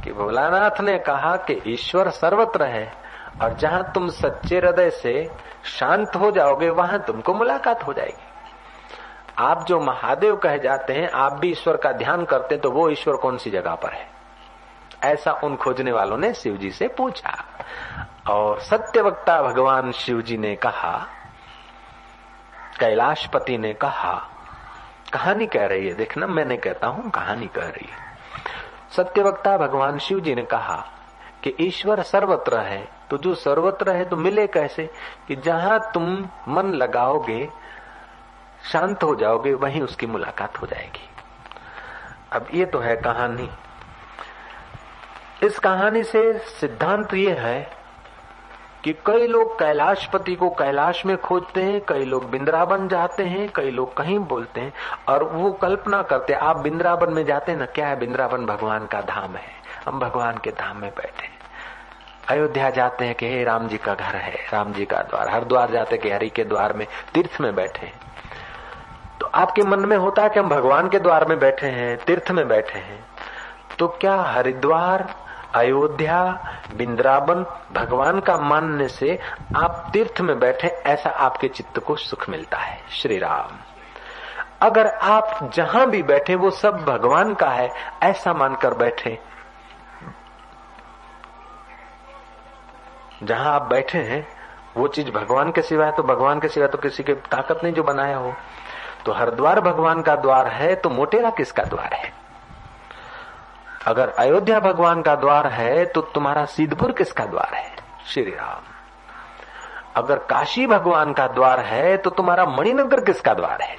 कि भोलानाथ ने कहा कि ईश्वर सर्वत्र है और जहाँ तुम सच्चे हृदय से शांत हो जाओगे, वहाँ तुमको मुलाकात हो जाएगी। आप जो महादेव कहे जाते हैं, आप भी ईश्वर का ध्यान करते हैं तो वो ईश्वर कौन सी जगह पर है? ऐसा उन खोजने वालों ने शिव जी से पूछा। और सत्यवक्ता भगवान शिव जी ने कहा, कैलाशपति ने कहा, कहानी कह रही है, देखना मैं नहीं कहता हूँ, कहानी कह रही है। सत्यवक्ता भगवान शिव जी ने कहा कि ईश्वर सर्वत्र है तो जो सर्वत्र है तो मिले कैसे? कि जहाँ तुम मन लगाओगे, शांत हो जाओगे, वहीं उसकी मुलाकात हो जाएगी। अब ये तो है कहानी। इस कहानी से सिद्धांत ये है कि कई लोग कैलाशपति को कैलाश में खोजते हैं, कई लोग बिंद्रावन जाते हैं, कई लोग कहीं बोलते हैं, और वो कल्पना करते हैं, आप बिंद्रावन में जाते हैं ना, क्या है बिंद्रावन? भगवान का धाम है। हम भगवान के धाम में बैठे अयोध्या जाते हैं कि हे राम जी का घर है, राम जी का द्वार हर द्वार जाते कि हरि के द्वार में तीर्थ में बैठे तो आपके मन में होता है कि हम भगवान के द्वार में बैठे हैं, तीर्थ में बैठे हैं। तो क्या हरिद्वार, अयोध्या बिंद्रावन भगवान का मानने से आप तीर्थ में बैठे, ऐसा आपके चित्त को सुख मिलता है? श्री राम। अगर आप जहाँ भी बैठे, वो सब भगवान का है, ऐसा मानकर बैठे जहाँ आप बैठे हैं, वो चीज़ भगवान के सिवाय तो भगवान के सिवाय तो किसी के ताकत नहीं जो बनाया हो। तो हरिद्वार भगवान का द्वार है तो मोटेरा किसका द्वार है? अगर अयोध्या भगवान का द्वार है तो तुम्हारा सिद्धपुर किसका द्वार है? श्री राम अगर काशी भगवान का द्वार है तो तुम्हारा मणिनगर किसका द्वार है?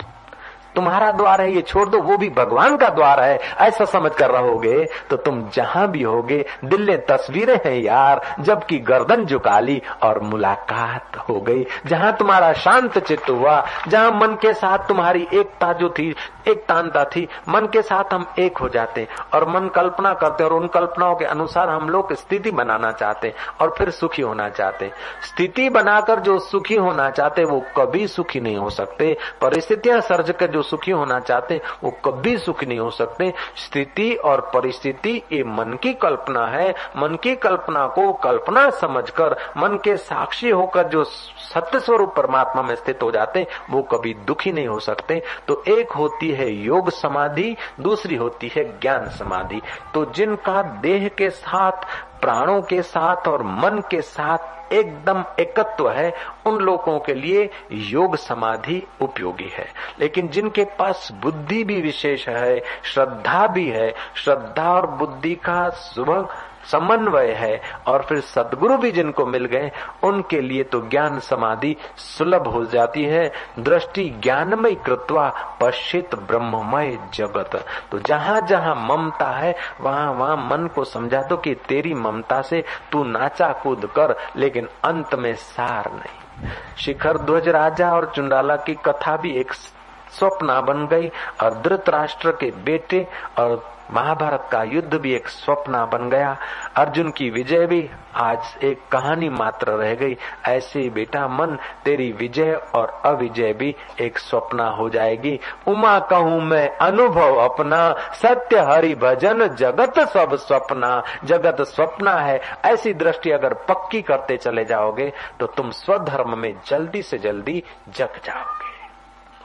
तुम्हारा द्वार है, ये छोड़ दो, वो भी भगवान का द्वार है। ऐसा समझ कर रहोगे तो तुम जहाँ भी होगे दिल्ले तस्वीरें हैं यार, जबकि गर्दन झुका ली और मुलाकात हो गई। जहाँ तुम्हारा शांत चित्त हुआ, जहाँ मन के साथ तुम्हारी एकता जो थी एक तानता थी, मन के साथ हम एक हो जाते और मन कल्पना करते और उन कल्पनाओं के अनुसार हम लोग स्थिति बनाना चाहते और फिर सुखी होना चाहते स्थिति बनाकर जो सुखी होना चाहते वो कभी सुखी नहीं हो सकते। परिस्थितियाँ सर्ज कर जो सुखी होना चाहते वो कभी सुखी नहीं हो सकते। स्थिति और परिस्थिति ये मन की कल्पना है। मन की कल्पना को कल्पना समझकर, मन के साक्षी होकर जो सत्य स्वरूप परमात्मा में स्थित हो जाते वो कभी दुखी नहीं हो सकते। तो एक होती है योग समाधि, दूसरी होती है ज्ञान समाधि। तो जिनका देह के साथ प्राणों के साथ और मन के साथ एकदम एकत्व है, उन लोगों के लिए योग समाधि उपयोगी है। लेकिन जिनके पास बुद्धि भी विशेष है, श्रद्धा भी है, श्रद्धा और बुद्धि का सुबह समन्वय है और फिर सदगुरु भी जिनको मिल गए, उनके लिए तो ज्ञान समाधि सुलभ हो जाती है। दृष्टि ज्ञानमय कृत्वा पश्चित ब्रह्ममय जगत। तो जहाँ जहाँ ममता है, वहाँ वहाँ मन को समझा दो कि तेरी ममता से तू नाचा कूद कर, लेकिन अंत में सार नहीं। शिखर ध्वज राजा और चुंडाला की कथा भी एक स्वप्न बन गई और धृतराष्ट्र के बेटे और महाभारत का युद्ध भी एक स्वप्न बन गया। अर्जुन की विजय भी आज एक कहानी मात्र रह गई। ऐसे बेटा मन, तेरी विजय और अविजय भी एक स्वप्न हो जाएगी। उमा कहूँ मैं, अनुभव अपना, सत्य हरि भजन, जगत सब स्वप्ना। जगत स्वप्न है, ऐसी दृष्टि अगर पक्की करते चले जाओगे तो तुम स्वधर्म में जल्दी से जल्दी जग जाओगे।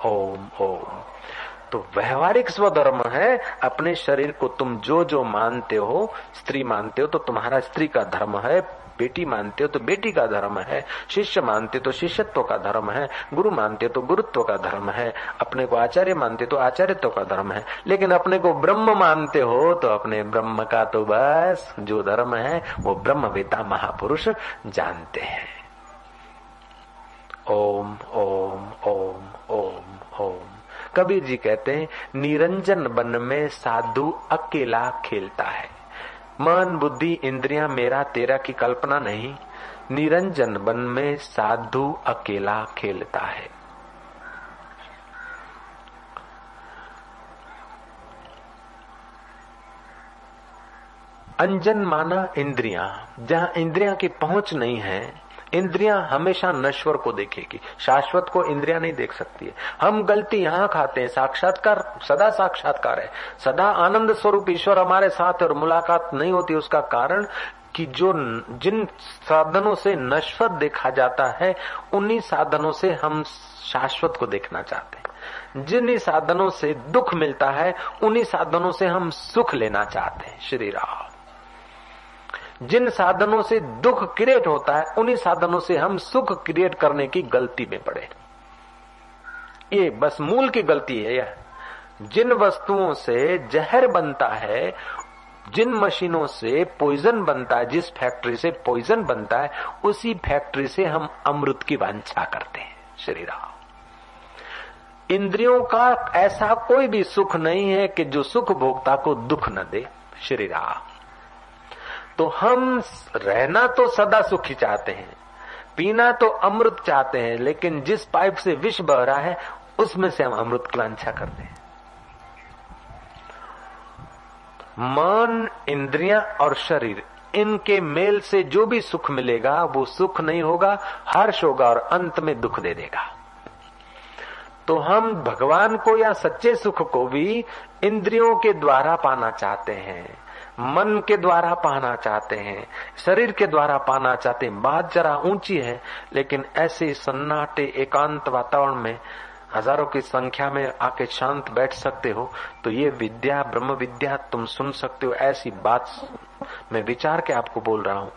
ओम ओम। तो व्यवहारिक स्वधर्म है, अपने शरीर को तुम जो जो मानते हो, स्त्री मानते हो तो तुम्हारा स्त्री का धर्म है, बेटी मानते हो तो बेटी का धर्म है, शिष्य मानते तो शिष्यत्व का धर्म है, गुरु मानते तो गुरुत्व का धर्म है, अपने को आचार्य मानते तो आचार्यत्व का धर्म है, लेकिन अपने को ब्रह्म मानते हो तो अपने ब्रह्म का तो बस, जो धर्म है, वो ब्रह्म वेता महापुरुष जानते हैं। ओम ओम ओम ओम ओम। कबीर जी कहते हैं, निरंजन बन में साधु अकेला खेलता है। मन बुद्धि इंद्रिया मेरा तेरा की कल्पना नहीं, निरंजन बन में साधु अकेला खेलता है। अंजन माना इंद्रिया, जहाँ इंद्रिया की पहुँच नहीं है इंद्रियाँ हमेशा नश्वर को देखेगी, शाश्वत को इंद्रियाँ नहीं देख सकती है। हम गलती यहाँ खाते हैं, साक्षात्कार, सदा साक्षात्कार है। सदा आनंद स्वरूप ईश्वर हमारे साथ और मुलाकात नहीं होती, उसका कारण कि जो जिन साधनों से नश्वर देखा जाता है, उन्हीं साधनों से हम शाश्वत को देखना चाहते हैं। जिन साधनों से दुख मिलता है, उन्हीं साधनों से हम सुख लेना चाहते हैं। श्री राम। जिन साधनों से दुख क्रिएट होता है, उन्हीं साधनों से हम सुख क्रिएट करने की गलती में पड़े ये बस मूल की गलती है यह। जिन वस्तुओं से जहर बनता है, जिन मशीनों से पॉइजन बनता है, जिस फैक्ट्री से पॉइजन बनता है, उसी फैक्ट्री से हम अमृत की वांछा करते हैं, श्री राम। इंद्रियों का ऐसा कोई भी सुख नहीं है कि जो सुख भोक्ता को दुख न दे, श्री राम। तो हम रहना तो सदा सुखी चाहते हैं, पीना तो अमृत चाहते हैं, लेकिन जिस पाइप से विष बह रहा है, उसमें से हम अमृत की वांछा करते हैं। मन, इंद्रियाँ और शरीर, इनके मेल से जो भी सुख मिलेगा, वो सुख नहीं होगा, हर्ष होगा और अंत में दुख दे देगा। तो हम भगवान को या सच्चे सुख को भी इंद्रियों के द्वारा पाना चाहते हैं। मन के द्वारा पाना चाहते हैं, शरीर के द्वारा पाना चाहते हैं। बात जरा ऊँची है, लेकिन ऐसे सन्नाटे एकांत वातावरण में हज़ारों की संख्या में आके शांत बैठ सकते हो तो ये विद्या, ब्रह्म विद्या तुम सुन सकते हो। ऐसी बात मैं विचार के आपको बोल रहा हूँ।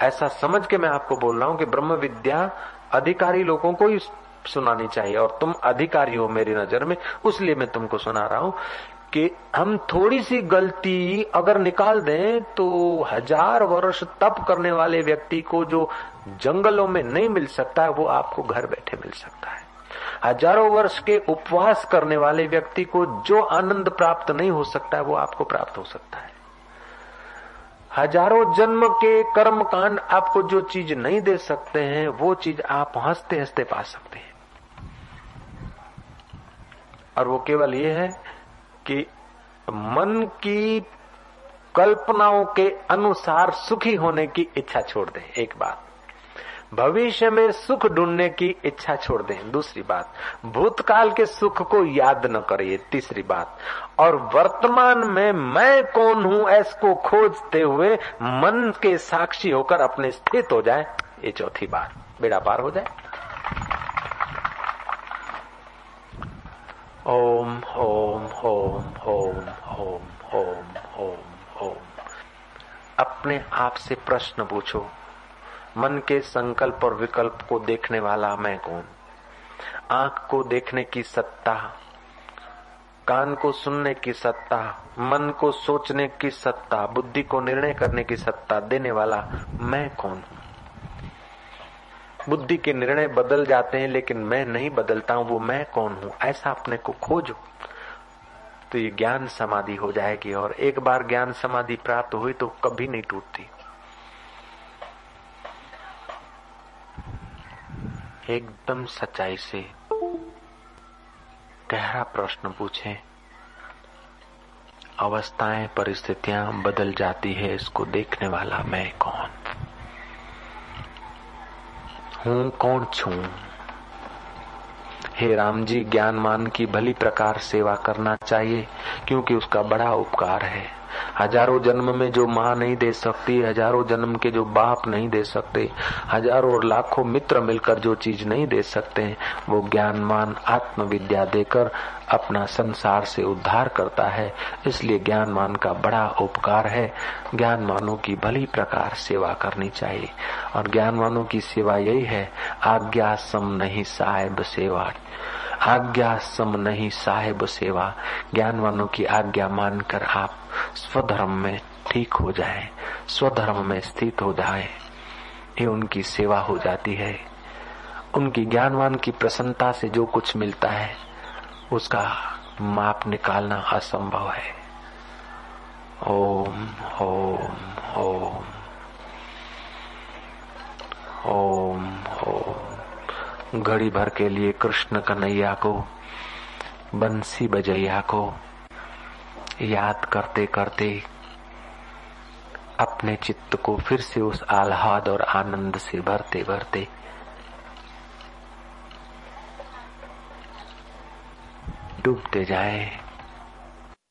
ऐसा समझ के मैं आपको बोल रहा हूँ कि ब्रह्म विद्या अधिकारी लोगों को ही सुनानी चाहिए, और तुम अधिकारी हो मेरी नज़र में, उसलिए मैं तुमको सुना रहा हूँ। कि हम थोड़ी सी गलती अगर निकाल दें तो हज़ार वर्ष तप करने वाले व्यक्ति को जो जंगलों में नहीं मिल सकता है, वो आपको घर बैठे मिल सकता है। हज़ारों वर्ष के उपवास करने वाले व्यक्ति को जो आनंद प्राप्त नहीं हो सकता है, वो आपको प्राप्त हो सकता है। हज़ारों जन्म के कर्म कांड आपको जो चीज़ नहीं दे सकते हैं, वो चीज़ आप हँसते हँसते पा सकते हैं। और वो केवल ये है कि मन की कल्पनाओं के अनुसार सुखी होने की इच्छा छोड़ दें, एक बात। भविष्य में सुख ढूँढने की इच्छा छोड़ दें, दूसरी बात। भूतकाल के सुख को याद न करिए, तीसरी बात। और वर्तमान में मैं कौन हूँ ऐसको खोजते हुए मन के साक्षी होकर अपने स्थित हो जाए, ये चौथी बात। बेड़ा पार हो जाए। ओम ओम ओम ओम ओम ओम ओम ओम अपने आप से प्रश्न पूछो। मन के संकल्प और विकल्प को देखने वाला मैं कौन? आँख को देखने की सत्ता, कान को सुनने की सत्ता, मन को सोचने की सत्ता, बुद्धि को निर्णय करने की सत्ता देने वाला मैं कौन? हूँ बुद्धि के निर्णय बदल जाते हैं, लेकिन मैं नहीं बदलता हूँ, वो मैं कौन हूँ? ऐसा अपने को खोजो। तो ये ज्ञान समाधि हो जाएगी, और एक बार ज्ञान समाधि प्राप्त हुई तो कभी नहीं टूटती। एकदम सच्चाई से गहरा प्रश्न पूछे। अवस्थाएँ, परिस्थितियाँ बदल जाती है, इसको देखने वाला मैं कौन? हूँ, कौन छू? हे राम जी ज्ञान मान की भली प्रकार सेवा करना चाहिए, क्योंकि उसका बड़ा उपकार है। हज़ारों जन्म में जो माँ नहीं दे सकती, हज़ारों जन्म के जो बाप नहीं दे सकते, हज़ारों और लाखों मित्र मिलकर जो चीज़ नहीं दे सकते, वो ज्ञानमान आत्म विद्या देकर अपना संसार से उद्धार करता है। इसलिए ज्ञानमान का बड़ा उपकार है। ज्ञानमानों की भली प्रकार सेवा करनी चाहिए। और ज्ञानमानों की सेवा यही है आज्ञा सम नहीं साहेब सेवा। आज्ञा सम नहीं साहेब सेवा। ज्ञानवानों की आज्ञा मानकर आप स्वधर्म में ठीक हो जाए, स्वधर्म में स्थित हो जाए। ये उनकी सेवा हो जाती है। उनकी ज्ञानवान की प्रसन्नता से जो कुछ मिलता है, उसका माप निकालना असंभव है। ओम ओम ओम। ओम ओम। घड़ी भर के लिए कृष्ण कन्हैया को, बंसी बजैया को याद करते करते अपने चित्त को फिर से उस आह्लाद और आनंद से भरते भरते डूबते जाए।